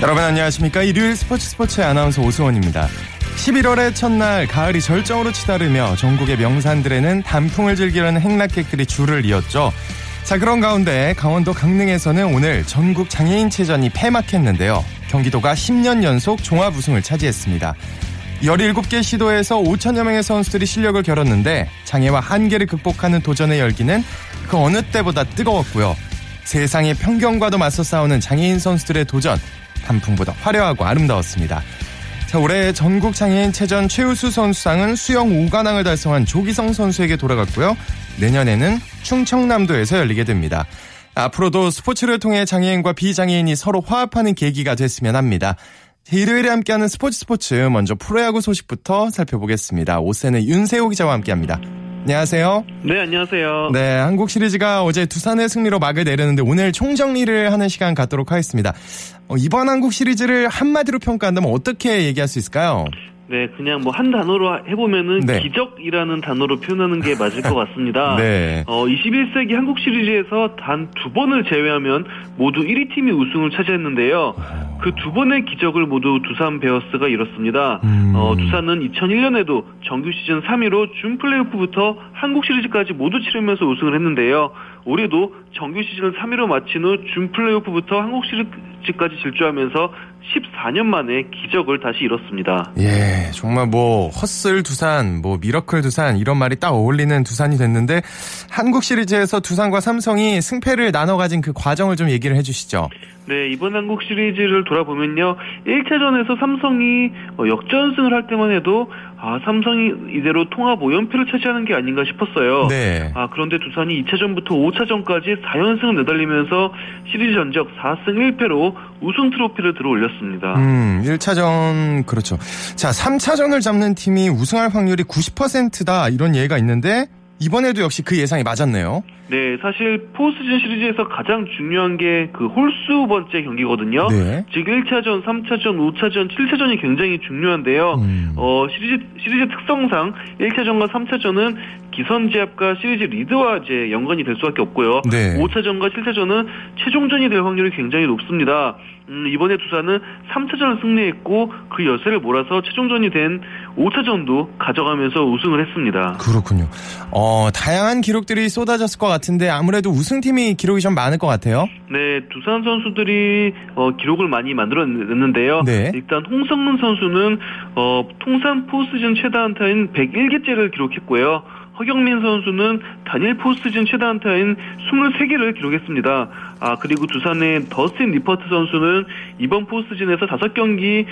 여러분 안녕하십니까? 일요일 스포츠 스포츠의 아나운서 오수원입니다. 11월의 첫날 가을이 절정으로 치달으며 전국의 명산들에는 단풍을 즐기려는 행락객들이 줄을 이었죠. 자 그런 가운데 강원도 강릉에서는 오늘 전국 장애인체전이 폐막했는데요. 경기도가 10년 연속 종합 우승을 차지했습니다. 17개 시도에서 5천여 명의 선수들이 실력을 겨뤘는데 장애와 한계를 극복하는 도전의 열기는 그 어느 때보다 뜨거웠고요. 세상의 편견과도 맞서 싸우는 장애인 선수들의 도전, 단풍보다 화려하고 아름다웠습니다. 자, 올해 전국 장애인 체전 최우수 선수상은 수영 5관왕을 달성한 조기성 선수에게 돌아갔고요. 내년에는 충청남도에서 열리게 됩니다. 앞으로도 스포츠를 통해 장애인과 비장애인이 서로 화합하는 계기가 됐으면 합니다. 일요일에 함께하는 스포츠 스포츠 먼저 프로야구 소식부터 살펴보겠습니다. 오센의 윤세호 기자와 함께합니다. 안녕하세요. 네, 안녕하세요. 네, 한국 시리즈가 어제 두산의 승리로 막을 내렸는데 오늘 총정리를 하는 시간 갖도록 하겠습니다. 어, 이번 한국 시리즈를 한마디로 평가한다면 어떻게 얘기할 수 있을까요? 네, 그냥 뭐 한 단어로 해보면은 네. 기적이라는 단어로 표현하는 게 맞을 것 같습니다. 네. 어, 21세기 한국 시리즈에서 단 두 번을 제외하면 모두 1위 팀이 우승을 차지했는데요. 그 두 번의 기적을 모두 두산 베어스가 이뤘습니다. 음. 어, 두산은 2001년에도 정규 시즌 3위로 준 플레이오프부터 한국 시리즈까지 모두 치르면서 우승을 했는데요. 올해도 정규 시즌을 3위로 마친 후 준 플레이오프부터 한국 시리즈까지 질주하면서 14년 만에 기적을 다시 이뤘습니다. 예, 정말 뭐 헛슬 두산, 뭐 미러클 두산 이런 말이 딱 어울리는 두산이 됐는데 한국 시리즈에서 두산과 삼성이 승패를 나눠 가진 그 과정을 좀 얘기를 해 주시죠. 네, 이번 한국 시리즈를 돌아보면요. 1차전에서 삼성이 어, 역전승을 할 때만 해도 아, 삼성이 이대로 통합 5연패를 차지하는 게 아닌가 싶었어요. 네. 아, 그런데 두산이 2차전부터 5차전까지 4연승을 내달리면서 시리즈 전적 4승 1패로 우승 트로피를 들어 올렸습니다. 음, 1차전 그렇죠. 자, 3차전을 잡는 팀이 우승할 확률이 90%다 이런 예가 있는데 이번에도 역시 그 예상이 맞았네요. 네, 사실 포스즌 시리즈에서 가장 중요한 게 그 홀수 번째 경기거든요. 네. 즉 1차전, 3차전, 5차전, 7차전이 굉장히 중요한데요. 음. 어, 시리즈 시리즈 특성상 1차전과 3차전은 기선제압과 시리즈 리드와 이제 연관이 될 수밖에 없고요. 네. 5차전과 7차전은 최종전이 될 확률이 굉장히 높습니다. 음, 이번에 두산은 3차전을 승리했고 그 여세를 몰아서 최종전이 된 5차전도 가져가면서 우승을 했습니다. 그렇군요. 어, 다양한 기록들이 쏟아졌을 것 같은데 아무래도 우승팀이 기록이 좀 많을 것 같아요. 네, 두산 선수들이 어, 기록을 많이 만들어냈는데요. 네. 일단 홍성문 선수는 어, 통산 포스즌 최다 안타인 101개째를 기록했고요. 허경민 선수는 단일 포스즌 최다 안타인 23개를 기록했습니다. 아 그리고 두산의 더스틴 니퍼트 선수는 이번 포스트시즌에서 5경기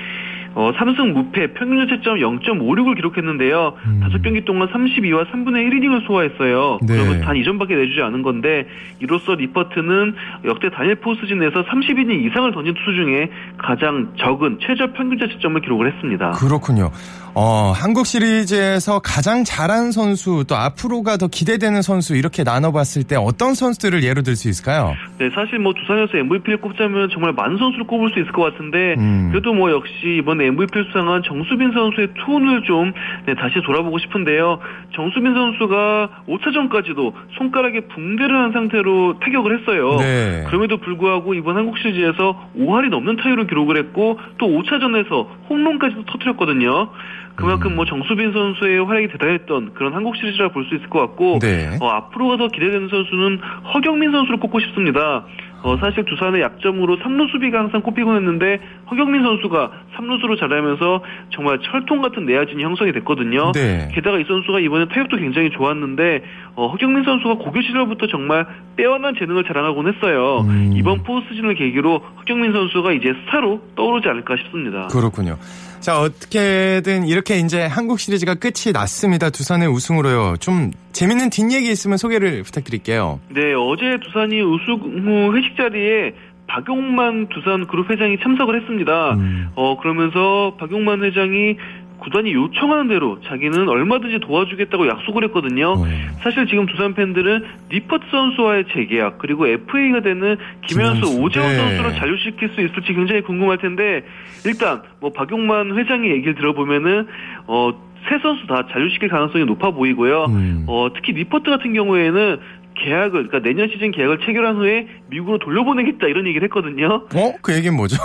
어, 3승 무패 평균 자책점 0.56을 기록했는데요. 음. 5경기 동안 32와 3분의 1이닝을 소화했어요. 네. 그러면 단 2점밖에 내주지 않은 건데 이로써 니퍼트는 역대 단일 포스트시즌에서 30이닝 이상을 던진 투수 중에 가장 적은 최저 평균 자책점을 기록을 했습니다. 그렇군요. 어, 한국 시리즈에서 가장 잘한 선수 또 앞으로가 더 기대되는 선수 이렇게 나눠봤을 때 어떤 선수들을 예로 들 수 있을까요? 네, 사실 뭐 두산에서 MVP를 꼽자면 정말 많은 선수를 꼽을 수 있을 것 같은데 음. 그래도 뭐 역시 이번에 MVP를 수상한 정수빈 선수의 투혼을 좀 네, 다시 돌아보고 싶은데요. 정수빈 선수가 5차전까지도 손가락에 붕대를 한 상태로 타격을 했어요. 네. 그럼에도 불구하고 이번 한국 시리즈에서 5할이 넘는 타율을 기록을 했고 또 5차전에서 홈런까지도 터뜨렸거든요. 그만큼 음. 뭐 정수빈 선수의 활약이 대단했던 그런 한국 시리즈라 볼 수 있을 것 같고 네. 어, 앞으로가 더 기대되는 선수는 허경민 선수를 꼽고 싶습니다. 어, 사실 두산의 약점으로 3루 수비가 항상 꼽히곤 했는데 허경민 선수가 3루수로 잘하면서 정말 철통 같은 내야진이 형성이 됐거든요. 네. 게다가 이 선수가 이번에 타격도 굉장히 좋았는데 어, 허경민 선수가 고교 시절부터 정말 빼어난 재능을 자랑하곤 했어요. 음. 이번 포스즌을 계기로 허경민 선수가 이제 스타로 떠오르지 않을까 싶습니다. 그렇군요. 자, 어떻게든 이렇게 이제 한국 시리즈가 끝이 났습니다. 두산의 우승으로요. 좀 재밌는 뒷얘기 있으면 소개를 부탁드릴게요. 네, 어제 두산이 우승 후 회식 자리에 박용만 두산 그룹 회장이 참석을 했습니다. 음. 어, 그러면서 박용만 회장이 구단이 요청하는 대로 자기는 얼마든지 도와주겠다고 약속을 했거든요. 네. 사실 지금 두산 팬들은 니퍼트 선수와의 재계약 그리고 FA가 되는 김현수, 김현수, 오재원 네. 선수를 잔류시킬 수 있을지 굉장히 궁금할 텐데 일단 뭐 박용만 회장의 얘기를 들어보면은 어세 선수 다 잔류시킬 가능성이 높아 보이고요. 음. 어, 특히 니퍼트 같은 경우에는 계약을 그러니까 내년 시즌 계약을 체결한 후에 미국으로 돌려보내겠다 이런 얘기를 했거든요. 어? 그 얘기는 뭐죠?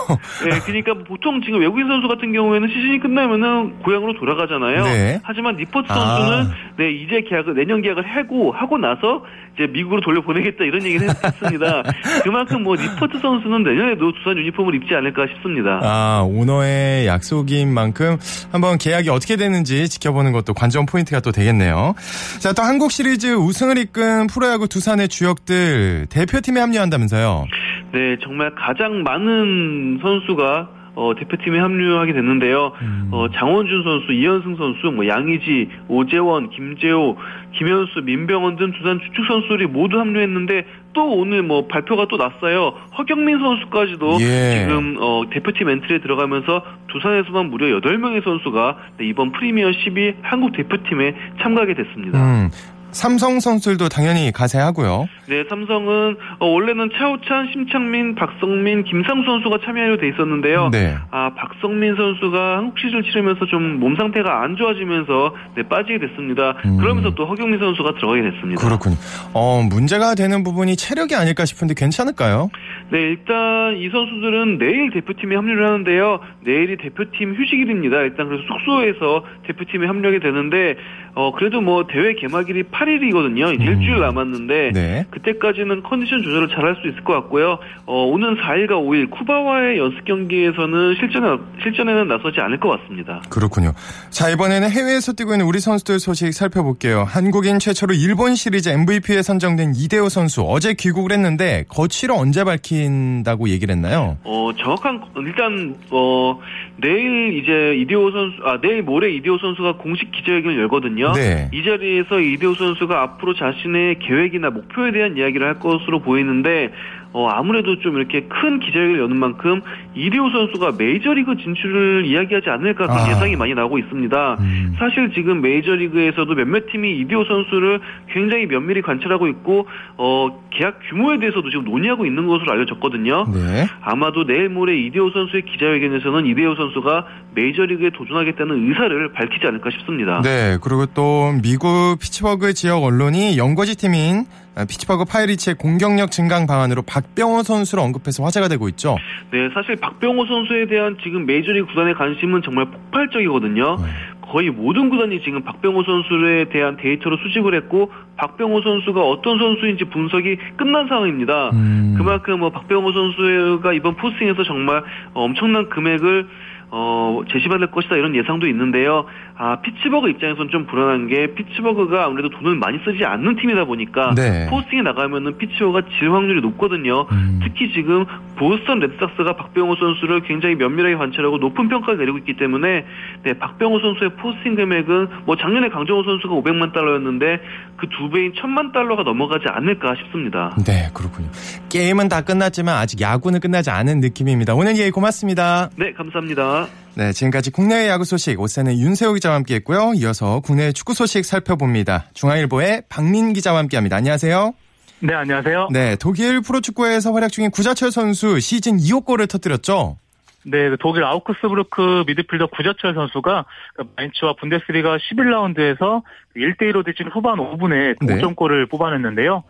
네, 그러니까 보통 지금 외국인 선수 같은 경우에는 시즌이 끝나면은 고향으로 돌아가잖아요. 네. 하지만 아. 선수는 네 이제 계약을 내년 계약을 하고 하고 나서 이제 미국으로 돌려보내겠다 이런 얘기를 했, 했습니다. 그만큼 뭐 니퍼트 선수는 내년에도 두산 유니폼을 입지 않을까 싶습니다. 아, 오너의 약속인 만큼 한번 계약이 어떻게 되는지 지켜보는 것도 관전 포인트가 또 되겠네요. 자, 또 한국 시리즈 우승을 이끈 프로야구 두산의 주역들 대표팀에 합류한다면서요. 네, 정말 가장 많은 선수가 어, 대표팀에 합류하게 됐는데요. 음. 어, 장원준 선수, 이현승 선수, 뭐 양의지, 오재원, 김재호, 김현수, 민병헌 등 두산 주축 선수들이 모두 합류했는데 또 오늘 뭐 발표가 또 났어요. 허경민 선수까지도 예. 지금 어, 대표팀 엔트리에 들어가면서 두산에서만 무려 8명의 선수가 네, 이번 프리미어 12 한국 대표팀에 참가하게 됐습니다. 음, 삼성 선수들도 당연히 가세하고요. 네, 삼성은 어, 원래는 차우찬, 심창민, 박성민, 김상수 선수가 참여하려 돼 있었는데요. 네. 아, 박성민 선수가 한국 시즌을 치르면서 좀 몸 상태가 안 좋아지면서 네, 빠지게 됐습니다. 음. 그러면서 또 허경민 선수가 들어가게 됐습니다. 그렇군요. 어, 문제가 되는 부분이 체력이 아닐까 싶은데 괜찮을까요? 네, 일단 이 선수들은 내일 대표팀에 합류를 하는데요. 내일이 대표팀 휴식일입니다. 일단 그래서 숙소에서 대표팀에 합류하게 되는데 어 그래도 뭐 대회 개막일이 8일이거든요. 이제 음. 일주일 남았는데 네. 그때까지는 컨디션 조절을 잘할 수 있을 것 같고요. 어 오는 4일과 5일 쿠바와의 연습 경기에서는 실전에 실전에는 나서지 않을 것 같습니다. 그렇군요. 자, 이번에는 해외에서 뛰고 있는 우리 선수들 소식 살펴볼게요. 한국인 최초로 일본 시리즈 MVP에 선정된 이대호 선수 어제 귀국을 했는데 거취를 언제 밝힌다고 얘기를 했나요? 어, 정확한, 일단, 어, 내일 이제 이대호 선수, 아, 내일 모레 이대호 선수가 공식 기자회견을 열거든요. 네. 이 자리에서 이대호 선수가 앞으로 자신의 계획이나 목표에 대한 이야기를 할 것으로 보이는데, 어, 아무래도 좀 이렇게 큰 기자회견을 여는 만큼 이대호 선수가 메이저리그 진출을 이야기하지 않을까 그런 아. 예상이 많이 나오고 있습니다. 음. 사실 지금 메이저리그에서도 몇몇 팀이 이대호 선수를 굉장히 면밀히 관찰하고 있고, 어, 계약 규모에 대해서도 지금 논의하고 있는 것으로 알려졌거든요. 네. 아마도 내일 모레 이대호 선수의 기자회견에서는 이대호 선수가 메이저리그에 도전하겠다는 의사를 밝히지 않을까 싶습니다. 네, 그리고 또 미국 피츠버그 지역 언론이 연고지 팀인 피츠버그 파이리츠의 공격력 증강 방안으로 박병호 선수를 언급해서 화제가 되고 있죠. 네, 사실 박병호 선수에 대한 지금 메이저리그 구단의 관심은 정말 폭발적이거든요. 네. 거의 모든 구단이 지금 박병호 선수에 대한 데이터를 수집을 했고 박병호 선수가 어떤 선수인지 분석이 끝난 상황입니다. 음. 그만큼 뭐 박병호 선수가 이번 포스팅에서 정말 엄청난 금액을 어, 제시받을 것이다 이런 예상도 있는데요. 아, 피츠버그 입장에서는 좀 불안한 게 피츠버그가 아무래도 돈을 많이 쓰지 않는 팀이다 보니까 네. 포스팅에 나가면은 피츠버그가 질 확률이 높거든요. 음. 특히 지금 보스턴 레드삭스가 박병호 선수를 굉장히 면밀하게 관찰하고 높은 평가를 내리고 있기 때문에 네, 박병호 선수의 포스팅 금액은 뭐 작년에 강정호 선수가 500만 달러였는데 그 두 배인 1000만 달러가 넘어가지 않을까 싶습니다. 네, 그렇군요. 게임은 다 끝났지만 아직 야구는 끝나지 않은 느낌입니다. 오늘 얘기 고맙습니다. 네, 감사합니다. 네, 지금까지 국내외 야구 소식 오세는 윤세호 기자와 함께했고요. 이어서 국내 축구 소식 살펴봅니다. 중앙일보의 박민 기자와 함께합니다. 안녕하세요. 네, 안녕하세요. 네, 독일 프로축구에서 활약 중인 구자철 선수 시즌 2호 골을 터뜨렸죠. 네, 그 독일 아우크스부르크 미드필더 구자철 선수가 그 마인츠와 분데스리가 11라운드에서 1대1로 뒤진 후반 5분에 네. 동점골을 뽑아냈는데요.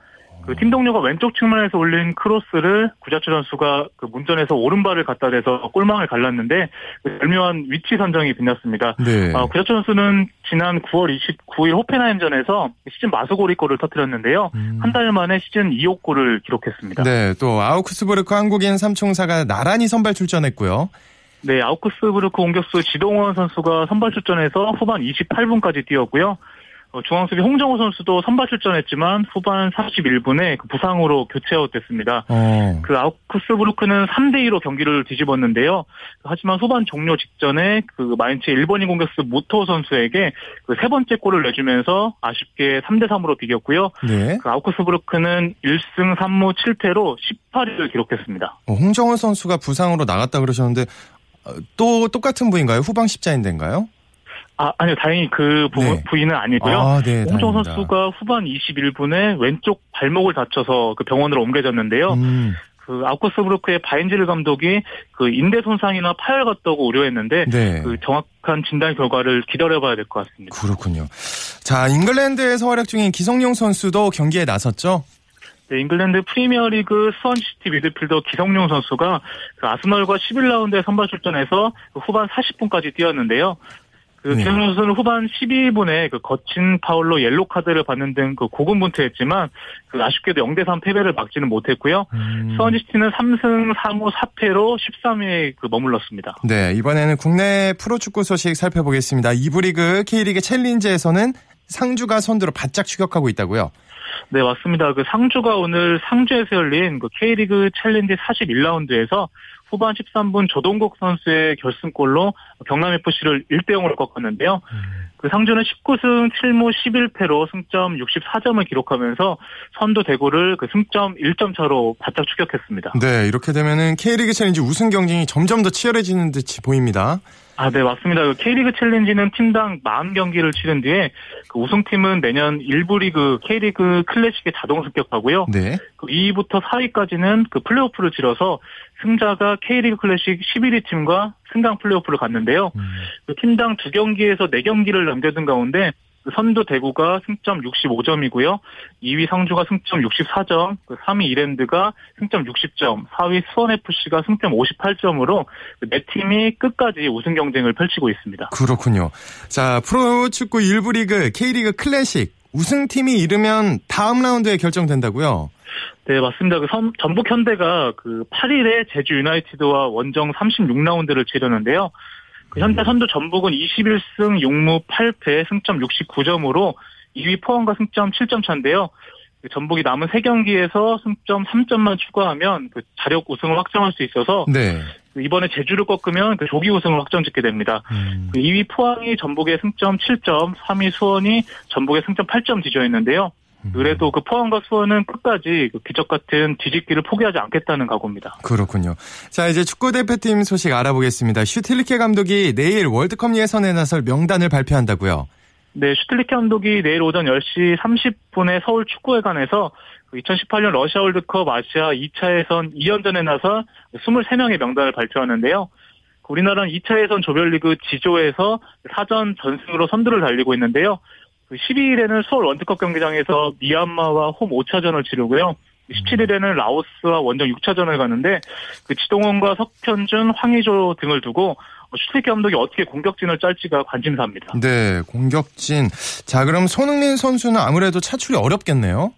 그 팀 동료가 왼쪽 측면에서 올린 크로스를 구자철 선수가 그 문전에서 오른발을 갖다 대서 골망을 갈랐는데 그 절묘한 위치 선정이 빛났습니다. 네. 아, 구자철 선수는 지난 9월 29일 호펜하임전에서 시즌 마수고리 골을 터뜨렸는데요. 음. 한달 만에 시즌 2호 골을 기록했습니다. 네, 또 아우크스부르크 한국인 삼총사가 나란히 선발 출전했고요. 네, 아우크스부르크 공격수 지동원 선수가 선발 출전해서 후반 28분까지 뛰었고요. 어, 중앙수비 홍정호 선수도 선발 출전했지만 후반 31분에 그 부상으로 교체 아웃됐습니다. 어. 그 아우크스부르크는 3대 2로 경기를 뒤집었는데요. 하지만 후반 종료 직전에 그 마인츠 일본인 공격수 무토 선수에게 그 세 번째 골을 내주면서 아쉽게 3대 3으로 비겼고요. 네. 그 아우크스부르크는 1승 3무 7패로 18위를 기록했습니다. 어, 홍정호 선수가 부상으로 나갔다 그러셨는데 어, 또 똑같은 부인가요? 후방 십자인대인가요? 아, 아니요. 다행히 그 부, 네. 부인은 아니고요. 아, 네. 다행입니다. 선수가 후반 21분에 왼쪽 발목을 다쳐서 그 병원으로 옮겨졌는데요. 음, 그 아우크스부르크의 바인질 감독이 그 인대 손상이나 파열 같다고 우려했는데 네. 그 정확한 진단 결과를 기다려봐야 될 것 같습니다. 그렇군요. 자, 잉글랜드에서 활약 중인 기성용 선수도 경기에 나섰죠? 네, 잉글랜드 프리미어리그 스완지시티 미드필더 기성용 선수가 그 아스널과 11라운드에 선발 출전해서 그 후반 40분까지 뛰었는데요. 그 네. 기성용 선수는 후반 12분에 그 거친 파울로 옐로 카드를 받는 등 그 고군분투했지만 그 아쉽게도 0대 3 패배를 막지는 못했고요. 음. 스완지시티는 3승 3무 4패로 13위에 그 머물렀습니다. 네, 이번에는 국내 프로축구 소식 살펴보겠습니다. 이부 리그 K리그 챌린지에서는 상주가 선두로 바짝 추격하고 있다고요? 네, 맞습니다. 그 상주가 오늘 상주에서 열린 그 K리그 챌린지 41라운드에서 후반 13분 조동건 선수의 결승골로 경남FC를 1대0으로 꺾었는데요. 그 상주는 19승 7무 11패로 승점 64점을 기록하면서 선두 대구를 그 승점 1점 차로 바짝 추격했습니다. 네, 이렇게 되면은 K리그 챌린지 우승 경쟁이 점점 더 치열해지는 듯이 보입니다. 아, 네, 맞습니다. 그 K리그 챌린지는 팀당 40경기를 치른 뒤에 그 우승팀은 내년 1부 리그 K리그 클래식에 자동 승격하고요. 네. 그 2위부터 4위까지는 그 플레이오프를 치러서 승자가 K리그 클래식 11위 팀과 승강 플레이오프를 갔는데요. 음. 그 팀당 두 경기에서 네 경기를 남겨둔 가운데 그 선두 대구가 승점 65점이고요. 2위 상주가 승점 64점, 그 3위 이랜드가 승점 60점, 4위 수원FC가 승점 58점으로 그네 팀이 끝까지 우승 경쟁을 펼치고 있습니다. 그렇군요. 자, 프로축구 1부 리그 K리그 클래식 우승팀이 이르면 다음 라운드에 결정된다고요? 네, 맞습니다. 그 섬- 전북 현대가 그 8일에 제주 유나이티드와 원정 36라운드를 치르는데요. 그 현재 선두 전북은 21승 6무 8패 승점 69점으로 2위 포항과 승점 7점 차인데요. 그 전북이 남은 3경기에서 승점 3점만 추가하면 그 자력 우승을 확정할 수 있어서 네. 그 이번에 제주를 꺾으면 그 조기 우승을 확정짓게 됩니다. 음. 그 2위 포항이 전북의 승점 7점, 3위 수원이 전북의 승점 8점 뒤져 있는데요. 그래도 그 포항과 수원은 끝까지 그 기적 같은 뒤집기를 포기하지 않겠다는 각오입니다. 그렇군요. 자, 이제 축구 대표팀 소식 알아보겠습니다. 슈틸리케 감독이 내일 월드컵 예선에 나설 명단을 발표한다고요. 네, 슈틸리케 감독이 내일 오전 10시 30분에 서울 축구회관에서 2018년 러시아 월드컵 아시아 2차 예선 2연전에 나서 23명의 명단을 발표하는데요. 우리나라는 2차 예선 조별리그 지조에서 4전 전승으로 선두를 달리고 있는데요. 12일에는 서울 월드컵 경기장에서 미얀마와 홈 5차전을 치르고요. 17일에는 라오스와 원정 6차전을 가는데 그 지동원과 석현준, 황의조 등을 두고 슈틸리케 감독이 어떻게 공격진을 짤지가 관심사입니다. 네, 공격진. 자, 그럼 손흥민 선수는 아무래도 차출이 어렵겠네요.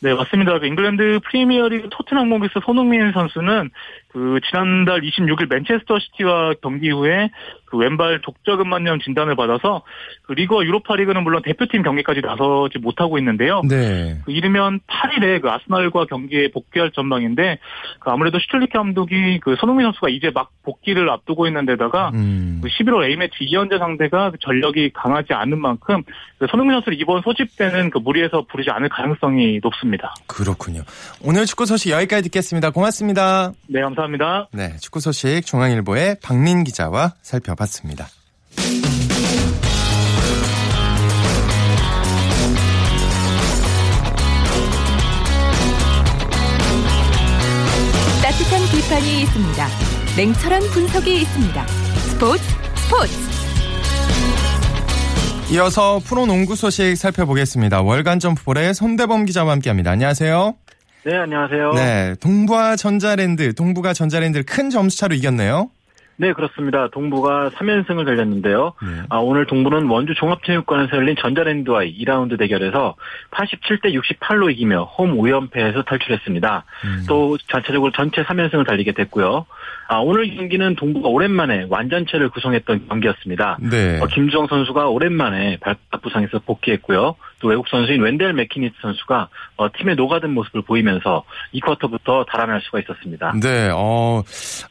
네, 맞습니다. 그 잉글랜드 프리미어리그 토트넘 공격수 손흥민 선수는 그 지난달 26일 맨체스터 시티와 경기 후에 그 왼발 독저근만염 진단을 받아서 그 리그와 유로파 리그는 물론 대표팀 경기까지 나서지 못하고 있는데요. 네. 그 이르면 8일에 그 아스날과 경기에 복귀할 전망인데 그 아무래도 슈틸리케 감독이 그 손흥민 선수가 이제 막 복귀를 앞두고 있는 데다가 음. 그 11월 A매치 2연전 상대가 그 전력이 강하지 않은 만큼 그 손흥민 선수를 이번 소집되는 그 무리에서 부르지 않을 가능성이 높습니다. 그렇군요. 오늘 축구 소식 여기까지 듣겠습니다. 고맙습니다. 네, 감사합니다. 네, 축구 소식 중앙일보의 박민 기자와 살펴봤습니다. 따뜻한 비판이 있습니다. 냉철한 분석이 있습니다. 스포츠 스포츠 이어서 프로농구 소식 살펴보겠습니다. 월간 점프볼의 손대범 기자와 함께합니다. 안녕하세요. 네, 안녕하세요. 네. 네, 동부와 전자랜드, 동부가 전자랜드를 큰 점수차로 이겼네요. 그렇습니다. 동부가 3연승을 달렸는데요. 네. 아, 오늘 동부는 원주 종합체육관에서 열린 전자랜드와의 2라운드 대결에서 87대 68로 이기며 홈 5연패에서 탈출했습니다. 음. 또 전체적으로 전체 3연승을 달리게 됐고요. 아, 오늘 경기는 동부가 오랜만에 완전체를 구성했던 경기였습니다. 네. 어, 김주영 선수가 오랜만에 발각 부상에서 복귀했고요. 또 외국 선수인 웬델 맥키니스 선수가 어, 팀에 녹아든 모습을 보이면서 이 쿼터부터 달아날 수가 있었습니다. 네, 어,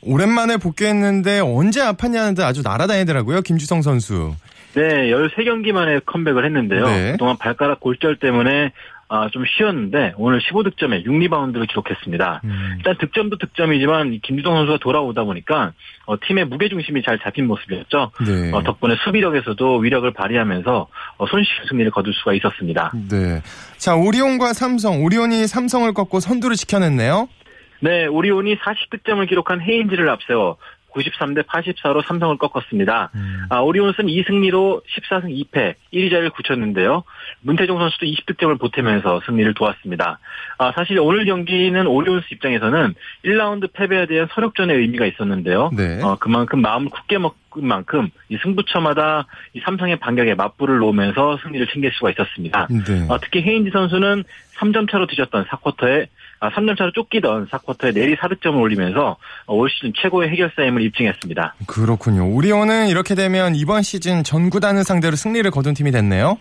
오랜만에 복귀했는데 언제 아팠냐는데 아주 날아다니더라고요, 김주성 선수. 네, 13경기 만에 컴백을 했는데요. 네. 그동안 발가락 골절 때문에 아, 좀 쉬었는데 오늘 15득점에 6리바운드를 기록했습니다. 음. 일단 득점도 득점이지만 이 김주성 선수가 돌아오다 보니까 어, 팀의 무게중심이 잘 잡힌 모습이었죠. 네. 어, 덕분에 수비력에서도 위력을 발휘하면서 어, 손쉬운 승리를 거둘 수가 있었습니다. 네. 자, 오리온과 삼성, 오리온이 삼성을 꺾고 선두를 지켜냈네요. 네, 오리온이 40득점을 기록한 헤인즈를 앞세워 93대 84로 삼성을 꺾었습니다. 음. 아, 오리온스는 2승리로 14승 2패 1위 자리를 굳혔는데요. 문태종 선수도 20득점을 보태면서 승리를 도왔습니다. 아, 사실 오늘 경기는 오리온스 입장에서는 1라운드 패배에 대한 서력전의 의미가 있었는데요. 네. 어, 그만큼 마음을 굳게 먹은 만큼 이 승부처마다 이 삼성의 반격에 맞불을 놓으면서 승리를 챙길 수가 있었습니다. 네. 어, 특히 헤인지 선수는 3점 차로 뒤졌던 4쿼터에 아, 3점 차로 쫓기던 4쿼터에 내리 4득점을 올리면서 어, 올 시즌 최고의 해결사임을 입증했습니다. 그렇군요. 오리온은 이렇게 되면 이번 시즌 전 구단을 상대로 승리를 거둔 팀이 됐네요.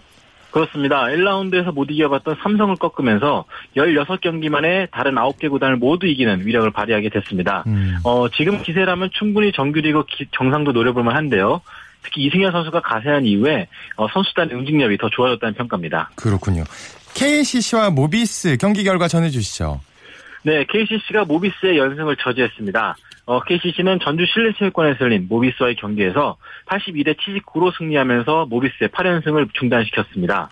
그렇습니다. 1라운드에서 못 이겨봤던 삼성을 꺾으면서 16경기 만에 다른 9개 구단을 모두 이기는 위력을 발휘하게 됐습니다. 음. 어, 지금 기세라면 충분히 정규리그 기- 정상도 노려볼만 한데요. 특히 이승현 선수가 가세한 이후에 어, 선수단의 응징력이 더 좋아졌다는 평가입니다. 그렇군요. KCC와 모비스 경기 결과 전해주시죠. 네, KCC가 모비스의 연승을 저지했습니다. 어, KCC는 전주 실내체육관에서 열린 모비스와의 경기에서 82대 79로 승리하면서 모비스의 8연승을 중단시켰습니다.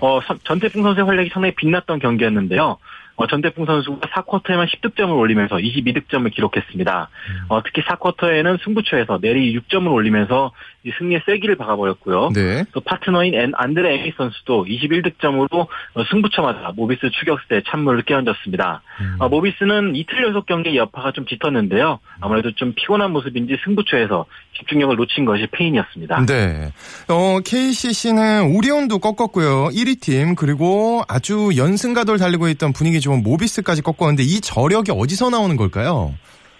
오. 어, 선- 전태풍 선수의 활약이 상당히 빛났던 경기였는데요. 어, 전태풍 선수가 4쿼터에만 10득점을 올리면서 22득점을 기록했습니다. 어, 특히 4쿼터에는 승부처에서 내리 6점을 올리면서 이 승리의 쐐기를 박아버렸고요. 네. 또 파트너인 앤- 안드레 에미 선수도 21득점으로 승부처마다 모비스 추격세에 찬물을 끼얹었습니다. 음. 어, 모비스는 이틀 연속 경기 여파가 좀 짙었는데요. 아무래도 좀 피곤한 모습인지 승부처에서 집중력을 놓친 것이 패인이었습니다. 네. 어, KCC는 오리온도 꺾었고요. 1위 팀, 그리고 아주 연승가도를 달리고 있던 분위기 좋은 모비스까지 꺾었는데 이 저력이 어디서 나오는 걸까요?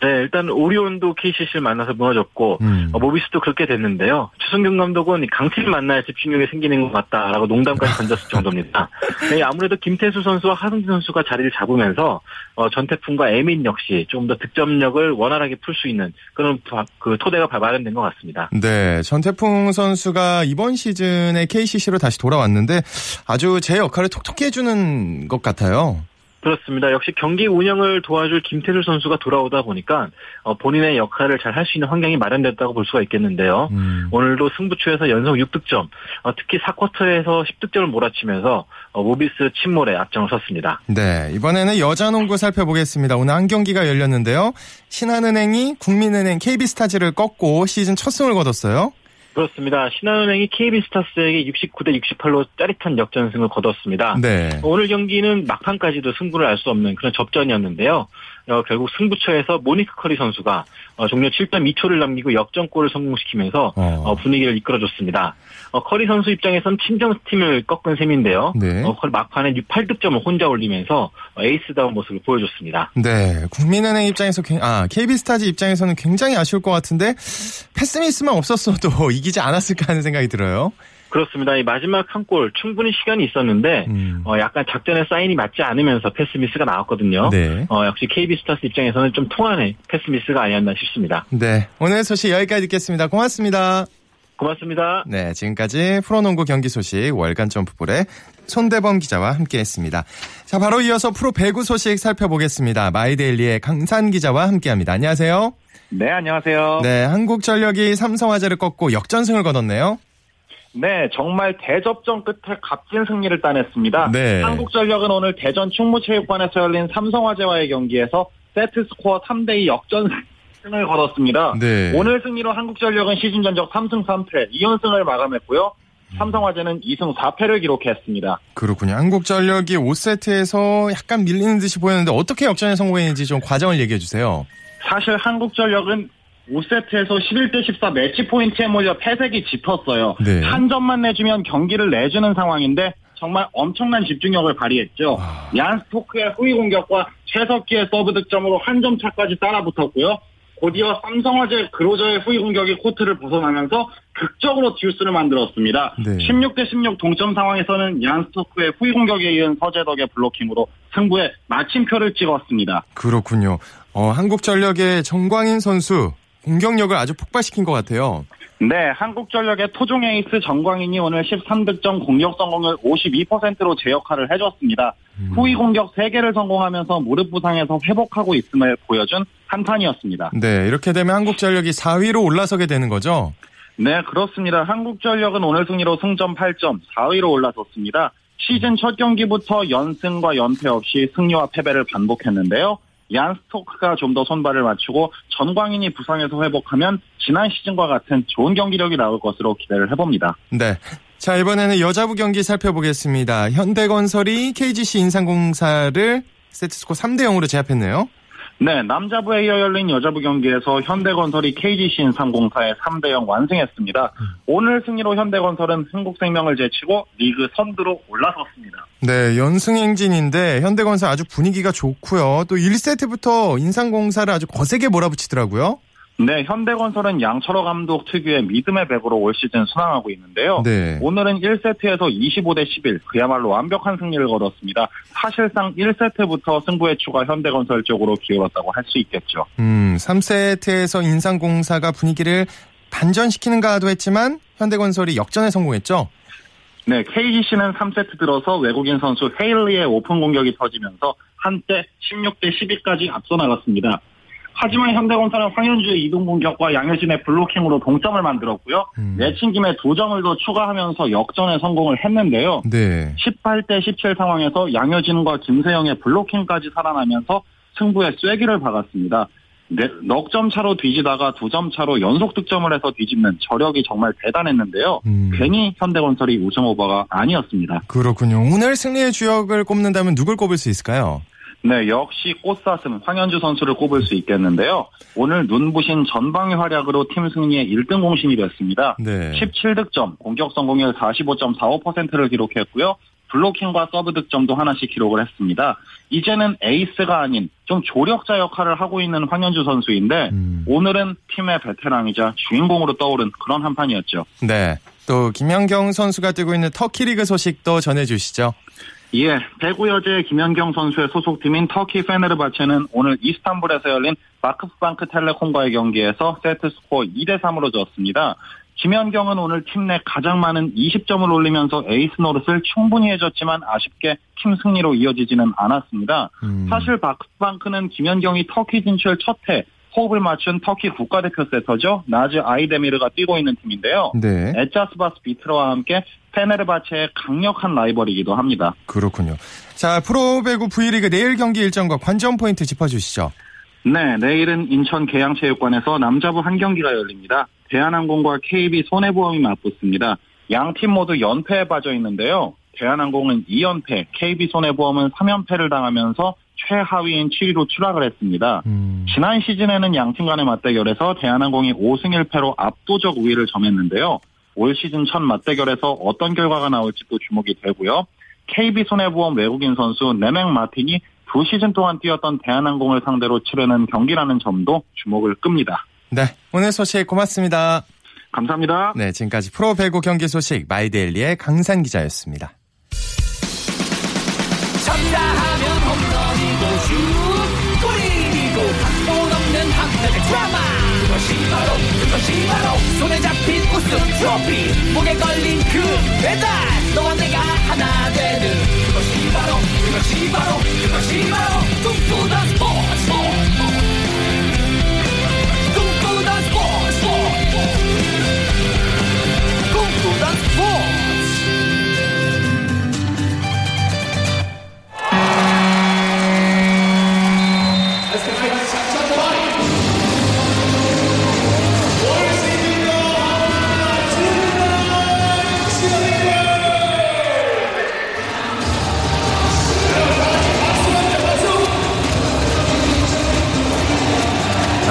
네, 일단 오리온도 KCC를 만나서 무너졌고 음. 어, 모비스도 그렇게 됐는데요. 추승균 감독은 강팀 만나야 집중력이 생기는 것 같다라고 농담까지 던졌을 정도입니다. 네, 아무래도 김태수 선수와 하승진 선수가 자리를 잡으면서 어, 전태풍과 에민 역시 조금 더 득점력을 원활하게 풀 수 있는 그런 바- 그 토대가 마련된 것 같습니다. 네, 전태풍 선수가 이번 시즌에 KCC로 다시 돌아왔는데 아주 제 역할을 톡톡히 해주는 것 같아요. 그렇습니다. 역시 경기 운영을 도와줄 김태수 선수가 돌아오다 보니까 어, 본인의 역할을 잘 할 수 있는 환경이 마련됐다고 볼 수가 있겠는데요. 음. 오늘도 승부처에서 연속 6득점, 어, 특히 4쿼터에서 10득점을 몰아치면서 어, 모비스 침몰에 앞장을 섰습니다. 네, 이번에는 여자 농구 살펴보겠습니다. 오늘 한 경기가 열렸는데요. 신한은행이 국민은행 KB스타즈를 꺾고 시즌 첫 승을 거뒀어요. 그렇습니다. 신한은행이 KB스타스에게 69대 68로 짜릿한 역전승을 거뒀습니다. 네. 오늘 경기는 막판까지도 승부를 알 수 없는 그런 접전이었는데요. 어, 결국 승부처에서 모니크 커리 선수가 어, 종료 7.2초를 남기고 역전골을 성공시키면서 어. 어, 분위기를 이끌어줬습니다. 어, 커리 선수 입장에선 친정팀을 꺾은 셈인데요. 네. 어, 커리 막판에 8득점을 혼자 올리면서 어, 에이스다운 모습을 보여줬습니다. 네, 국민은행 입장에서 굉- 아 KB스타즈 입장에서는 굉장히 아쉬울 것 같은데 패스미스만 없었어도 이기지 않았을까 하는 생각이 들어요. 그렇습니다. 이 마지막 한 골 충분히 시간이 있었는데 음. 어, 약간 작전의 사인이 맞지 않으면서 패스 미스가 나왔거든요. 네. 어, 역시 KB스타스 입장에서는 좀 통하는 패스 미스가 아니었나 싶습니다. 네, 오늘 소식 여기까지 듣겠습니다. 고맙습니다. 고맙습니다. 네, 지금까지 프로농구 경기 소식 월간 점프볼의 손대범 기자와 함께했습니다. 자, 바로 이어서 프로 배구 소식 살펴보겠습니다. 마이데일리의 강산 기자와 함께합니다. 안녕하세요. 네, 안녕하세요. 네. 네, 한국전력이 삼성화재를 꺾고 역전승을 거뒀네요. 정말 대접전 끝에 값진 승리를 따냈습니다. 네. 한국전력은 오늘 대전 충무체육관에서 열린 삼성화재와의 경기에서 세트 스코어 3대2 역전 승을 거뒀습니다. 네. 오늘 승리로 한국전력은 시즌 전적 3승 3패 2연승을 마감했고요. 삼성화재는 2승 4패를 기록했습니다. 그렇군요. 한국전력이 5세트에서 약간 밀리는 듯이 보였는데 어떻게 역전에 성공했는지 좀 과정을 얘기해 주세요. 사실 한국전력은 5세트에서 11대 14 매치 포인트에 몰려 패색이 짙었어요. 네. 한 점만 내주면 경기를 내주는 상황인데 정말 엄청난 집중력을 발휘했죠. 아. 얀 스토크의 후위 공격과 최석기의 서브 득점으로 한 점 차까지 따라붙었고요. 곧이어 삼성화재 그로저의 후위 공격이 코트를 벗어나면서 극적으로 듀스를 만들었습니다. 네. 16대 16 동점 상황에서는 얀 스토크의 후위 공격에 이은 서재덕의 블로킹으로 승부에 마침표를 찍었습니다. 그렇군요. 어, 한국전력의 전광인 선수 공격력을 아주 폭발시킨 것 같아요. 네, 한국전력의 토종 에이스 전광인이 오늘 13득점 공격 성공을 52%로 제 역할을 해줬습니다. 후위 공격 3개를 성공하면서 무릎 부상에서 회복하고 있음을 보여준 한판이었습니다. 네, 이렇게 되면 한국전력이 4위로 올라서게 되는 거죠. 네, 그렇습니다. 한국전력은 오늘 승리로 승점 8점, 4위로 올라섰습니다. 시즌 첫 경기부터 연승과 연패 없이 승리와 패배를 반복했는데요. 얀 스토크가 좀 더 손발을 맞추고 전광인이 부상에서 회복하면 지난 시즌과 같은 좋은 경기력이 나올 것으로 기대를 해봅니다. 네. 자, 이번에는 여자부 경기 살펴보겠습니다. 현대건설이 KGC 인상공사를 세트스코 3대 0으로 제압했네요. 네, 남자부에 이어 열린 여자부 경기에서 현대건설이 KGC 인삼공사에 3대 0 완승했습니다. 오늘 승리로 현대건설은 흥국생명을 제치고 리그 선두로 올라섰습니다. 네, 연승 행진인데 현대건설 아주 분위기가 좋고요. 또 1세트부터 인상공사를 아주 거세게 몰아붙이더라고요. 네, 현대건설은 양철호 감독 특유의 믿음의 백으로 올 시즌 순항하고 있는데요. 네. 오늘은 1세트에서 25대 11, 그야말로 완벽한 승리를 거뒀습니다. 사실상 1세트부터 승부의 추가 현대건설 쪽으로 기울었다고 할 수 있겠죠. 음, 3세트에서 인상공사가 분위기를 반전시키는가도 했지만 현대건설이 역전에 성공했죠. 네, KGC는 3세트 들어서 외국인 선수 헤일리의 오픈 공격이 터지면서 한때 16대 12까지 앞서 나갔습니다. 하지만 현대건설은 황현주의 이동 공격과 양효진의 블로킹으로 동점을 만들었고요. 음. 내친 김에 두 점을 더 추가하면서 역전에 성공을 했는데요. 네. 18대 17 상황에서 양효진과 김세영의 블로킹까지 살아나면서 승부에 쐐기를 박았습니다. 네, 넉점 차로 뒤지다가 두 점 차로 연속 득점을 해서 뒤집는 저력이 정말 대단했는데요. 음. 괜히 현대건설이 우승 오버가 아니었습니다. 그렇군요. 오늘 승리의 주역을 꼽는다면 누굴 꼽을 수 있을까요? 네, 역시 꽃사슴 황현주 선수를 꼽을 수 있겠는데요. 오늘 눈부신 전방위 활약으로 팀 승리의 1등 공신이 됐습니다. 네. 17득점, 공격 성공률 45.45%를 기록했고요. 블로킹과 서브 득점도 하나씩 기록을 했습니다. 이제는 에이스가 아닌 좀 조력자 역할을 하고 있는 황연주 선수인데 음. 오늘은 팀의 베테랑이자 주인공으로 떠오른 그런 한 판이었죠. 네. 또 김연경 선수가 뛰고 있는 터키 리그 소식도 전해주시죠. 예, 배구 여제 김연경 선수의 소속팀인 터키 페네르바체는 오늘 이스탄불에서 열린 바키프방크 텔레콤과의 경기에서 세트 스코어 2대 3으로 졌습니다. 김연경은 오늘 팀 내 가장 많은 20점을 올리면서 에이스 노릇을 충분히 해줬지만 아쉽게 팀 승리로 이어지지는 않았습니다. 음. 사실 바키프방크는 김연경이 터키 진출 첫해 호흡을 맞춘 터키 국가대표 세터죠. 나즈 아이데미르가 뛰고 있는 팀인데요. 네. 에자즈바쉬 비트라와 함께 페네르바체의 강력한 라이벌이기도 합니다. 그렇군요. 자, 프로배구 V리그 내일 경기 일정과 관전 포인트 짚어주시죠. 네, 내일은 인천 계양체육관에서 남자부 한 경기가 열립니다. 대한항공과 KB 손해보험이 맞붙습니다. 양 팀 모두 연패에 빠져 있는데요. 대한항공은 2연패, KB 손해보험은 3연패를 당하면서 최하위인 7위로 추락을 했습니다. 음. 지난 시즌에는 양팀 간의 맞대결에서 대한항공이 5승 1패로 압도적 우위를 점했는데요. 올 시즌 첫 맞대결에서 어떤 결과가 나올지 또 주목이 되고요. KB 손해보험 외국인 선수 네맹 마틴이 두 시즌 동안 뛰었던 대한항공을 상대로 치르는 경기라는 점도 주목을 끕니다. 네. 오늘 소식 고맙습니다. 감사합니다. 네. 지금까지 프로 배구 경기 소식 마이데일리의 강산 기자였습니다. 쳤다 하면 홈런이고 슛 골이고 각본 없는 한편의 드라마 그것이 바로 그것이 바로 손에 잡힌 우승 트로피 목에 걸린 그 배달 너와 내가 하나 되는 그것이 바로 그것이 바로 그것이 바로 꿈꾸던 스포츠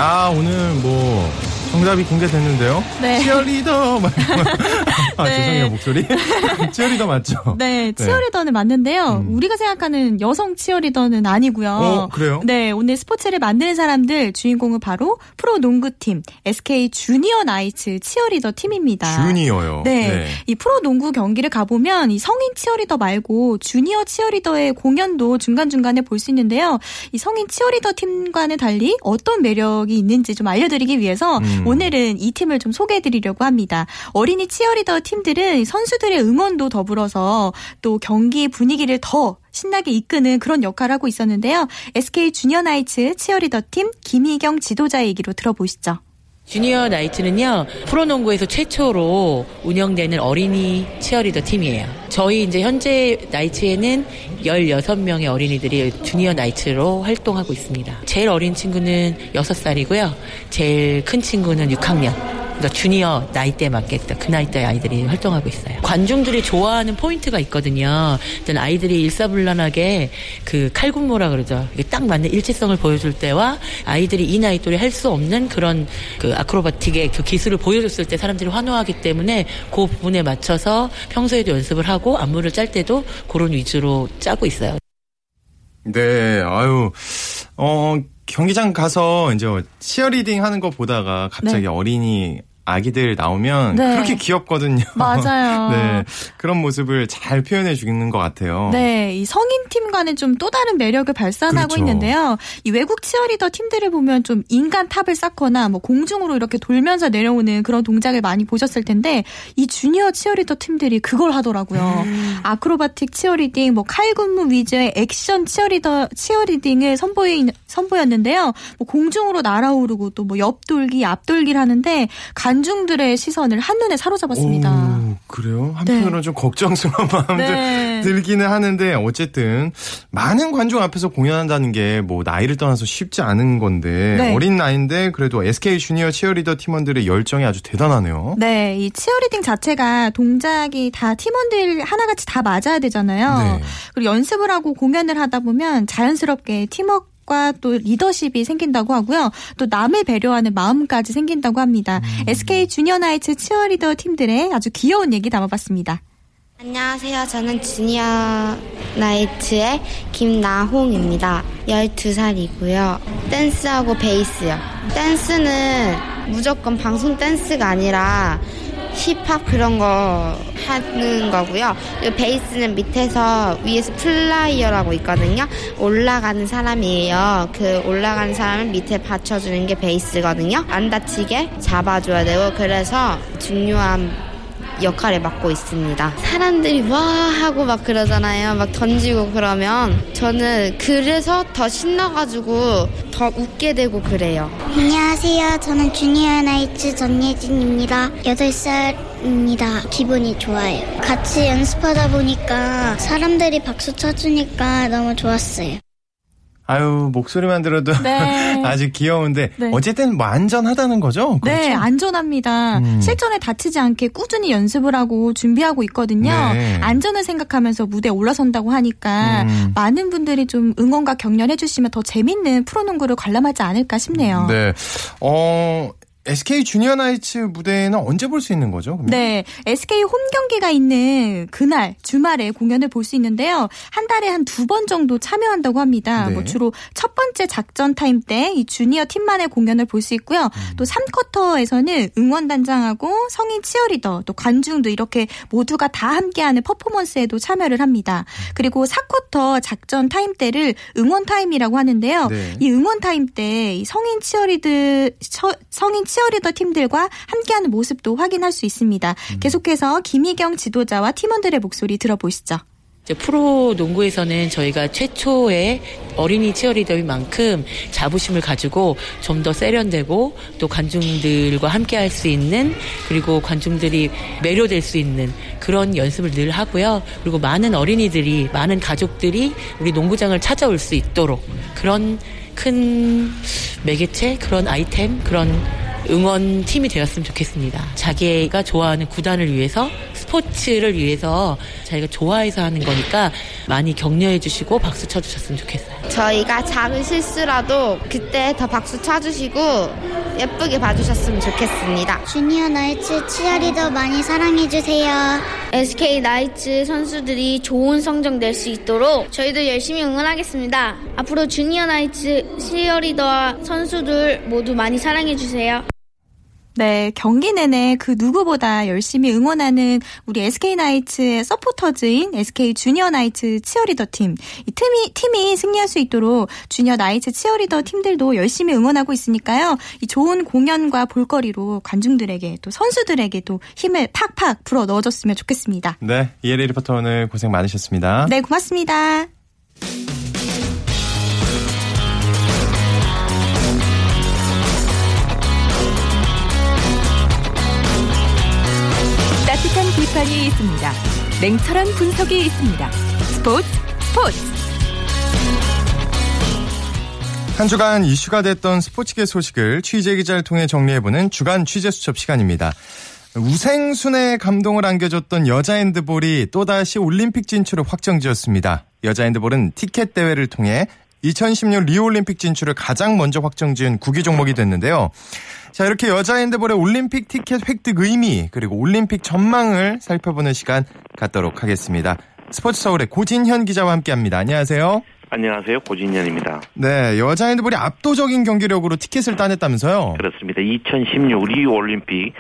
아, 오늘 뭐 정답이 공개됐는데요. 네. 치어리더. 아, 네. 죄송해요, 목소리. 치어리더 맞죠? 네, 치어리더는 맞는데요. 음. 우리가 생각하는 여성 치어리더는 아니고요. 어, 그래요? 네, 오늘 스포츠를 만드는 사람들 주인공은 바로 프로 농구팀 SK 주니어 나이츠 치어리더 팀입니다. 주니어요. 네. 이 프로 농구 경기를 가보면 이 성인 치어리더 말고 주니어 치어리더의 공연도 중간 중간에 볼 수 있는데요. 이 성인 치어리더 팀과는 달리 어떤 매력이 있는지 좀 알려드리기 위해서 음. 오늘은 이 팀을 좀 소개해드리려고 합니다. 어린이 치어리더 팀들은 선수들의 응원도 더불어서 또 경기 분위기를 더 신나게 이끄는 그런 역할을 하고 있었는데요. SK 주니어 나이츠 치어리더 팀 김희경 지도자 얘기로 들어보시죠. 주니어 나이트는요 프로농구에서 최초로 운영되는 어린이 치어리더 팀이에요. 저희 이제 현재 나이츠에는 16명의 어린이들이 주니어 나이츠로 활동하고 있습니다. 제일 어린 친구는 6살이고요. 제일 큰 친구는 6학년. 그러니까 주니어 나이대에 맞게 그 나이대 아이들이 활동하고 있어요. 관중들이 좋아하는 포인트가 있거든요. 일단 아이들이 일사불란하게 그 칼군무라 그러죠. 이게 딱 맞는 일체성을 보여줄 때와 아이들이 이 나이 또래 할 수 없는 그런 그 아크로바틱의 그 기술을 보여줬을 때 사람들이 환호하기 때문에 그 부분에 맞춰서 평소에도 연습을 하고 안무를 짤 때도 그런 위주로 짜고 있어요. 네, 아유, 어, 경기장 가서 이제 치어리딩 하는 거 보다가 갑자기 네. 어린이 아기들 나오면 네. 그렇게 귀엽거든요. 맞아요. 네. 그런 모습을 잘 표현해 주는 것 같아요. 네, 이 성인 팀과는 좀 또 다른 매력을 발산하고 그렇죠. 있는데요. 이 외국 치어리더 팀들을 보면 좀 인간 탑을 쌓거나 뭐 공중으로 이렇게 돌면서 내려오는 그런 동작을 많이 보셨을 텐데 이 주니어 치어리더 팀들이 그걸 하더라고요. 음. 아크로바틱 치어리딩, 뭐 칼군무 위주의 액션 치어리더 치어리딩을 선보이 선보였는데요. 뭐 공중으로 날아오르고 또 뭐 옆돌기, 앞돌기를 하는데 관중들의 시선을 한눈에 사로잡았습니다. 오, 그래요? 한편으로는 좀 걱정스러운 마음도 네. 들기는 하는데 어쨌든 많은 관중 앞에서 공연한다는 게 뭐 나이를 떠나서 쉽지 않은 건데 네. 어린 나이인데 그래도 SK 주니어 치어리더 팀원들의 열정이 아주 대단하네요. 네, 이 치어리딩 자체가 동작이 다 팀원들 하나같이 다 맞아야 되잖아요. 네. 그리고 연습을 하고 공연을 하다 보면 자연스럽게 팀워크 과 또 리더십이 생긴다고 하고요. 또 남을 배려하는 마음까지 생긴다고 합니다. 음. SK 주니어 나이츠 치어리더 팀들의 아주 귀여운 얘기 담아봤습니다. 안녕하세요. 저는 주니어 나이츠의 김나홍입니다. 12살이고요. 댄스하고 베이스요. 댄스는 무조건 방송 댄스가 아니라 힙합 그런 거 하는 거고요. 베이스는 밑에서 위에서 flyer라고 있거든요. 올라가는 사람이에요. 그 올라가는 사람을 밑에 받쳐주는 게 베이스거든요. 안 다치게 잡아줘야 되고 그래서 중요한 역할을 맡고 있습니다. 사람들이 와 하고 막 그러잖아요. 막 던지고 그러면 저는 그래서 더 신나가지고 더 웃게 되고 그래요. 안녕하세요. 저는 주니어 나이츠 전예진입니다. 8살입니다. 기분이 좋아요. 같이 연습하다 보니까 사람들이 박수 쳐주니까 너무 좋았어요. 아유 목소리만 들어도 네. 아주 귀여운데 네. 어쨌든 뭐 안전하다는 거죠? 네, 그렇죠? 안전합니다. 음. 실전에 다치지 않게 꾸준히 연습을 하고 준비하고 있거든요. 네. 안전을 생각하면서 무대에 올라선다고 하니까 음. 많은 분들이 좀 응원과 격려해 주시면 더 재밌는 프로농구를 관람하지 않을까 싶네요. 네. 어 SK 주니어 나이츠 무대는 언제 볼 수 있는 거죠? 그러면? 네, SK 홈 경기가 있는 그날 주말에 공연을 볼 수 있는데요. 한 달에 한 두 번 정도 참여한다고 합니다. 네. 뭐 주로 첫 번째 작전 타임 때 이 주니어 팀만의 공연을 볼 수 있고요. 음. 또 3쿼터에서는 응원단장하고 성인 치어리더 또 관중도 이렇게 모두가 다 함께하는 퍼포먼스에도 참여를 합니다. 그리고 4쿼터 작전 타임 때를 응원 타임이라고 하는데요. 네. 이 응원 타임 때이 성인 치어리드 처- 성인 치어리더 팀들과 함께하는 모습도 확인할 수 있습니다. 계속해서 김희경 지도자와 팀원들의 목소리 들어보시죠. 이제 프로 농구에서는 저희가 최초의 어린이 치어리더인 만큼 자부심을 가지고 좀 더 세련되고 또 관중들과 함께 할 수 있는 그리고 관중들이 매료될 수 있는 그런 연습을 늘 하고요. 그리고 많은 어린이들이 많은 가족들이 우리 농구장을 찾아올 수 있도록 그런 큰 매개체 그런 아이템 그런 응원 팀이 되었으면 좋겠습니다. 자기가 좋아하는 구단을 위해서 스포츠를 위해서 자기가 좋아해서 하는 거니까 많이 격려해 주시고 박수 쳐 주셨으면 좋겠어요. 저희가 작은 실수라도 그때 더 박수 쳐 주시고 예쁘게 봐 주셨으면 좋겠습니다. 주니어 나이츠 치어리더 많이 사랑해 주세요. SK 나이츠 선수들이 좋은 성적 낼 수 있도록 저희도 열심히 응원하겠습니다. 앞으로 주니어 나이츠 치어리더와 선수들 모두 많이 사랑해주세요. 네, 경기 내내 그 누구보다 열심히 응원하는 우리 SK 나이츠의 서포터즈인 SK 주니어 나이츠 치어리더 팀. 이 팀이, 팀이 승리할 수 있도록 주니어 나이츠 치어리더 팀들도 열심히 응원하고 있으니까요. 이 좋은 공연과 볼거리로 관중들에게 또 선수들에게도 힘을 팍팍 불어 넣어줬으면 좋겠습니다. 네, 이혜리 리포터 오늘 고생 많으셨습니다. 네, 고맙습니다. 비판이 있습니다. 냉철한 분석이 있습니다. 스포츠 스포츠 한 주간 이슈가 됐던 스포츠계 소식을 취재 기자를 통해 정리해보는 주간 취재 수첩 시간입니다. 우생순에 감동을 안겨줬던 여자 핸드볼이 또다시 올림픽 진출을 확정지었습니다. 여자 핸드볼은 티켓 대회를 통해 2016 리오올림픽 진출을 가장 먼저 확정 지은 구기 종목이 됐는데요. 자, 이렇게 여자 핸드볼의 올림픽 티켓 획득 의미, 그리고 올림픽 전망을 살펴보는 시간 갖도록 하겠습니다. 스포츠 서울의 고진현 기자와 함께 합니다. 안녕하세요. 안녕하세요. 고진현입니다. 네, 여자 핸드볼이 압도적인 경기력으로 티켓을 따냈다면서요? 그렇습니다. 2016 리우 올림픽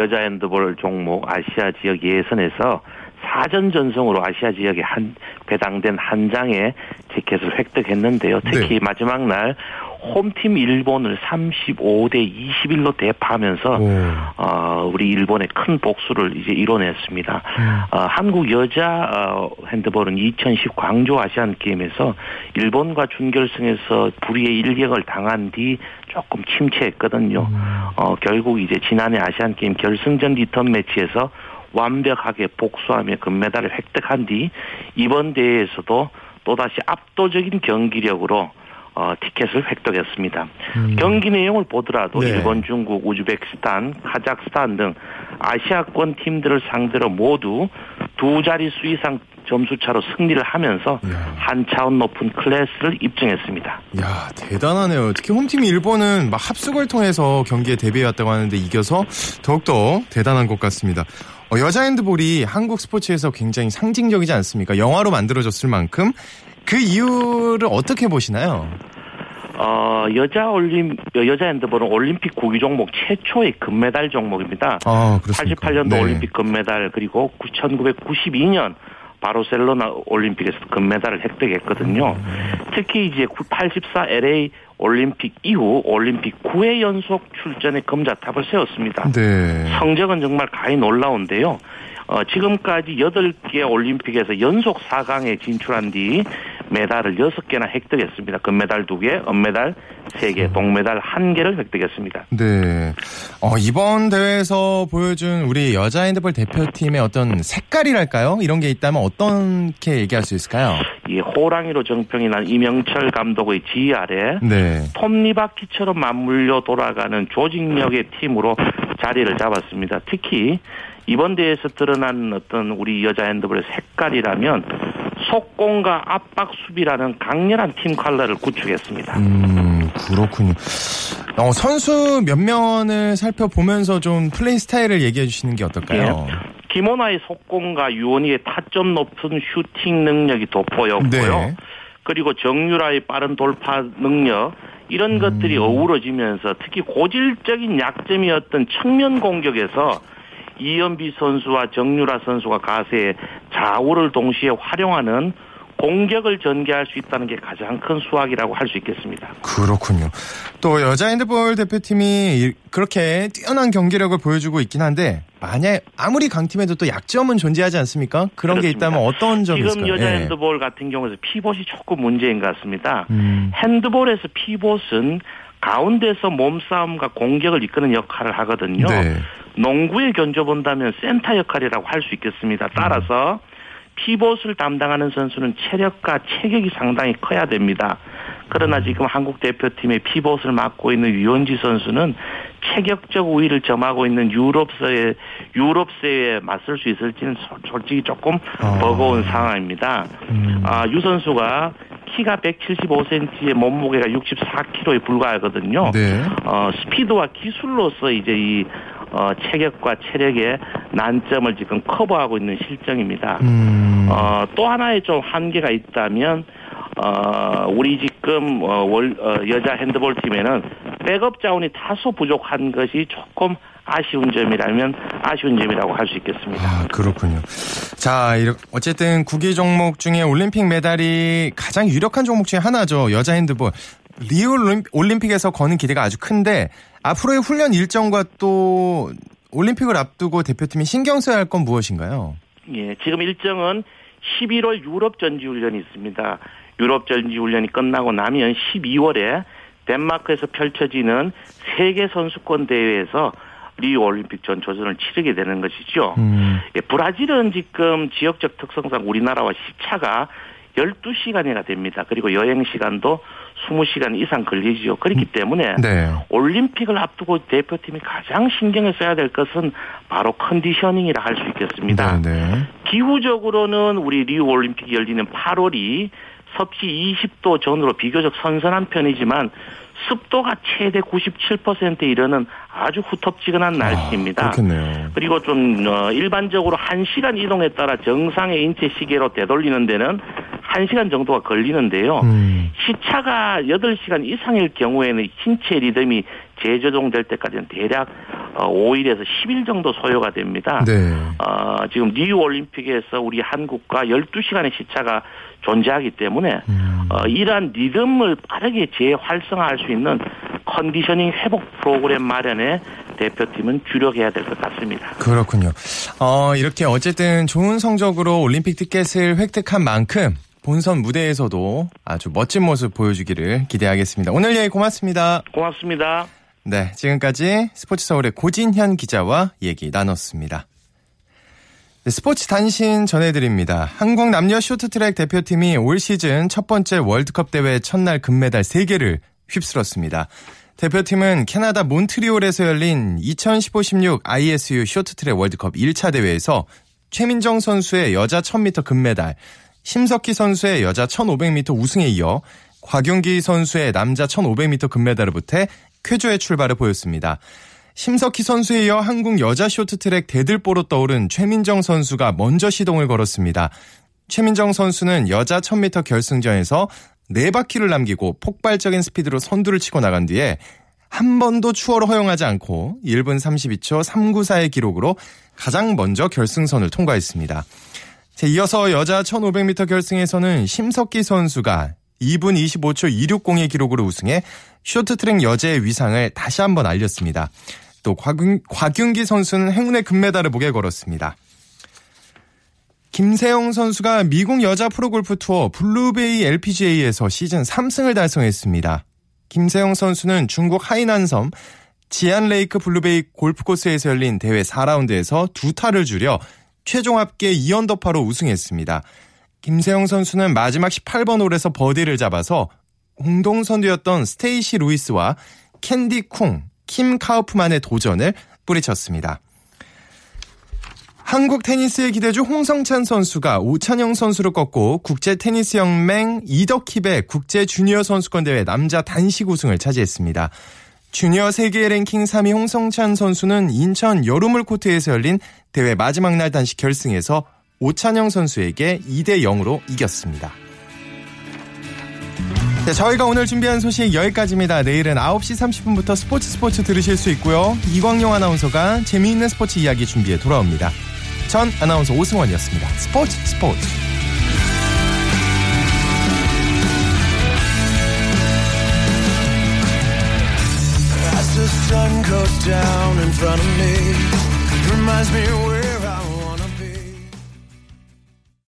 여자 핸드볼 종목 아시아 지역 예선에서 사전 전송으로 아시아 지역에 한 배당된 한 장의 티켓을 획득했는데요. 특히 네. 마지막 날 홈팀 일본을 35대 21로 대파하면서 어, 우리 일본에 큰 복수를 이제 이뤄냈습니다. 어, 한국 여자 어, 핸드볼은 2010 광저우 아시안 게임에서 일본과 준결승에서 불의의 일격을 당한 뒤 조금 침체했거든요. 어, 결국 이제 지난해 아시안 게임 결승전 리턴 매치에서 완벽하게 복수하며 금메달을 획득한 뒤 이번 대회에서도 또다시 압도적인 경기력으로 어, 티켓을 획득했습니다. 경기 내용을 보더라도 네. 일본, 중국, 우즈베키스탄, 카자흐스탄 등 아시아권 팀들을 상대로 모두 두 자릿수 이상 점수차로 승리를 하면서 한 차원 높은 클래스를 입증했습니다. 야 대단하네요. 특히 홈팀 일본은 막 합숙을 통해서 경기에 대비해왔다고 하는데 이겨서 더욱더 대단한 것 같습니다. 어, 여자 핸드볼이 한국 스포츠에서 굉장히 상징적이지 않습니까? 영화로 만들어졌을 만큼 그 이유를 어떻게 보시나요? 어, 여자 올림, 여자 핸드볼은 올림픽 구기 종목 최초의 금메달 종목입니다. 아, 그렇습니까? 88년도 네. 올림픽 금메달 그리고 1992년 바르셀로나 올림픽에서 금메달을 획득했거든요. 특히 이제 84 LA 올림픽 이후 올림픽 9회 연속 출전에 금자탑을 세웠습니다. 네. 성적은 정말 가히 놀라운데요. 어, 지금까지 8개 올림픽에서 연속 4강에 진출한 뒤 메달을 6개나 획득했습니다. 금메달 2개, 은메달 3개, 동메달 1개를 획득했습니다. 네. 어, 이번 대회에서 보여준 우리 여자 핸드볼 대표팀의 어떤 색깔이랄까요? 이런 게 있다면 어떻게 얘기할 수 있을까요? 이 호랑이로 정평이 난 이명철 감독의 지휘 아래 네. 톱니바퀴처럼 맞물려 돌아가는 조직력의 팀으로 자리를 잡았습니다. 특히 이번 대회에서 드러난 어떤 우리 여자 핸드볼의 색깔이라면 속공과 압박 수비라는 강렬한 팀 컬러를 구축했습니다. 음, 그렇군요. 어, 선수 면면을 살펴보면서 좀 플레이 스타일을 얘기해 주시는 게 어떨까요? 김온아의 속공과 유원이의 타점 높은 슈팅 능력이 돋보였고요. 네. 그리고 정유라의 빠른 돌파 능력 이런 것들이 어우러지면서 특히 고질적인 약점이었던 측면 공격에서 이연비 선수와 정유라 선수가 가세에 좌우를 동시에 활용하는 공격을 전개할 수 있다는 게 가장 큰 수확이라고 할 수 있겠습니다. 그렇군요. 또 여자 핸드볼 대표팀이 이- 그렇게 뛰어난 경기력을 보여주고 있긴 한데 만약 아무리 강팀에도 또 약점은 존재하지 않습니까? 그런 게 그렇습니다. 있다면 어떤 점이 지금 있을까요? 여자 예. 핸드볼 같은 경우에서 피봇이 조금 문제인 것 같습니다. 음. 핸드볼에서 피봇은 가운데서 몸싸움과 공격을 이끄는 역할을 하거든요. 네. 농구에 견줘본다면 센터 역할이라고 할 수 있겠습니다. 따라서 피봇을 담당하는 선수는 체력과 체격이 상당히 커야 됩니다. 그러나 지금 한국 대표팀의 피봇을 맡고 있는 유현지 선수는 체격적 우위를 점하고 있는 유럽서의 유럽세에 맞설 수 있을지는 소- 솔직히 조금 버거운 상황입니다. 아, 유 선수가 키가 175cm에 몸무게가 64kg에 불과하거든요. 네. 어, 스피드와 기술로서 이제 이 어, 체격과 체력의 난점을 지금 커버하고 있는 실정입니다. 음. 어, 또 하나의 좀 한계가 있다면 어, 우리 지금 어, 월, 어, 여자 핸드볼 팀에는 백업 자원이 다소 부족한 것이 조금 아쉬운 점이라면 아쉬운 점이라고 할 수 있겠습니다. 아, 그렇군요. 자, 어쨌든 구기 종목 중에 올림픽 메달이 가장 유력한 종목 중에 하나죠. 여자 핸드볼. 리우 올림- 올림픽에서 거는 기대가 아주 큰데 앞으로의 훈련 일정과 또 올림픽을 앞두고 대표팀이 신경 써야 할 건 무엇인가요? 예, 지금 일정은 11월 유럽 전지 훈련이 있습니다. 유럽 전지 훈련이 끝나고 나면 12월에 덴마크에서 펼쳐지는 세계 선수권 대회에서 리우 올림픽 전 조선을 치르게 되는 것이죠. 음. 예, 브라질은 지금 지역적 특성상 우리나라와 시차가 12시간이나 됩니다. 그리고 여행 시간도 20시간 이상 걸리지요. 그렇기 때문에 네. 올림픽을 앞두고 대표팀이 가장 신경을 써야 될 것은 바로 컨디셔닝이라 할 수 있겠습니다. 네, 네. 기후적으로는 우리 리우 올림픽이 열리는 8월이 섭씨 20도 전으로 비교적 선선한 편이지만 습도가 최대 97%에 이르는 아주 후텁지근한 날씨입니다. 아, 그렇겠네요. 그리고 좀 어, 일반적으로 1시간 이동에 따라 정상의 인체 시계로 되돌리는 데는 1시간 정도가 걸리는데요. 음. 시차가 8시간 이상일 경우에는 신체 리듬이 재조정될 때까지는 대략 5일에서 10일 정도 소요가 됩니다. 네. 어, 지금 리우 올림픽에서 우리 한국과 12시간의 시차가 존재하기 때문에 음. 어, 이러한 리듬을 빠르게 재활성화할 수 있는 컨디셔닝 회복 프로그램 마련에 대표팀은 주력해야 될 것 같습니다. 그렇군요. 어, 이렇게 어쨌든 좋은 성적으로 올림픽 티켓을 획득한 만큼 본선 무대에서도 아주 멋진 모습 보여주기를 기대하겠습니다. 오늘 얘기 고맙습니다. 고맙습니다. 네, 지금까지 스포츠 서울의 고진현 기자와 얘기 나눴습니다. 네, 스포츠 단신 전해드립니다. 한국 남녀 쇼트트랙 대표팀이 올 시즌 첫 번째 월드컵 대회 첫날 금메달 3개를 휩쓸었습니다. 대표팀은 캐나다 몬트리올에서 열린 2015-16 ISU 쇼트트랙 월드컵 1차 대회에서 최민정 선수의 여자 1000m 금메달, 심석희 선수의 여자 1500m 우승에 이어 곽윤기 선수의 남자 1500m 금메달을 보태 쾌조의 출발을 보였습니다. 심석희 선수에 이어 한국 여자 쇼트트랙 대들보로 떠오른 최민정 선수가 먼저 시동을 걸었습니다. 최민정 선수는 여자 1000m 결승전에서 네 바퀴를 남기고 폭발적인 스피드로 선두를 치고 나간 뒤에 한 번도 추월을 허용하지 않고 1분 32초 394의 기록으로 가장 먼저 결승선을 통과했습니다. 이어서 여자 1500m 결승에서는 심석희 선수가 2분 25초 260의 기록으로 우승해 쇼트트랙 여제의 위상을 다시 한번 알렸습니다. 또 곽윤, 곽윤기 선수는 행운의 금메달을 목에 걸었습니다. 김세영 선수가 미국 여자 프로골프 투어 블루베이 LPGA에서 시즌 3승을 달성했습니다. 김세영 선수는 중국 하이난섬 지안레이크 블루베이 골프코스에서 열린 대회 4라운드에서 두 타를 줄여 최종 합계 2언더파로 우승했습니다. 김세영 선수는 마지막 18번 홀에서 버디를 잡아서 공동선두였던 스테이시 루이스와 캔디 쿵, 킴 카우프만의 도전을 뿌리쳤습니다. 한국 테니스의 기대주 홍성찬 선수가 오찬영 선수를 꺾고 국제 테니스 연맹 이덕희배 국제 주니어 선수권 대회 남자 단식 우승을 차지했습니다. 주니어 세계 랭킹 3위 홍성찬 선수는 인천 열우물 코트에서 열린 대회 마지막 날 단식 결승에서 오찬영 선수에게 2대 0으로 이겼습니다. 네, 저희가 오늘 준비한 소식 여기까지입니다. 내일은 9시 30분부터 스포츠 스포츠 들으실 수 있고요. 이광용 아나운서가 재미있는 스포츠 이야기 준비해 돌아옵니다. 전 아나운서 오승원이었습니다. 스포츠 스포츠. Sun goes down in front of me, reminds me where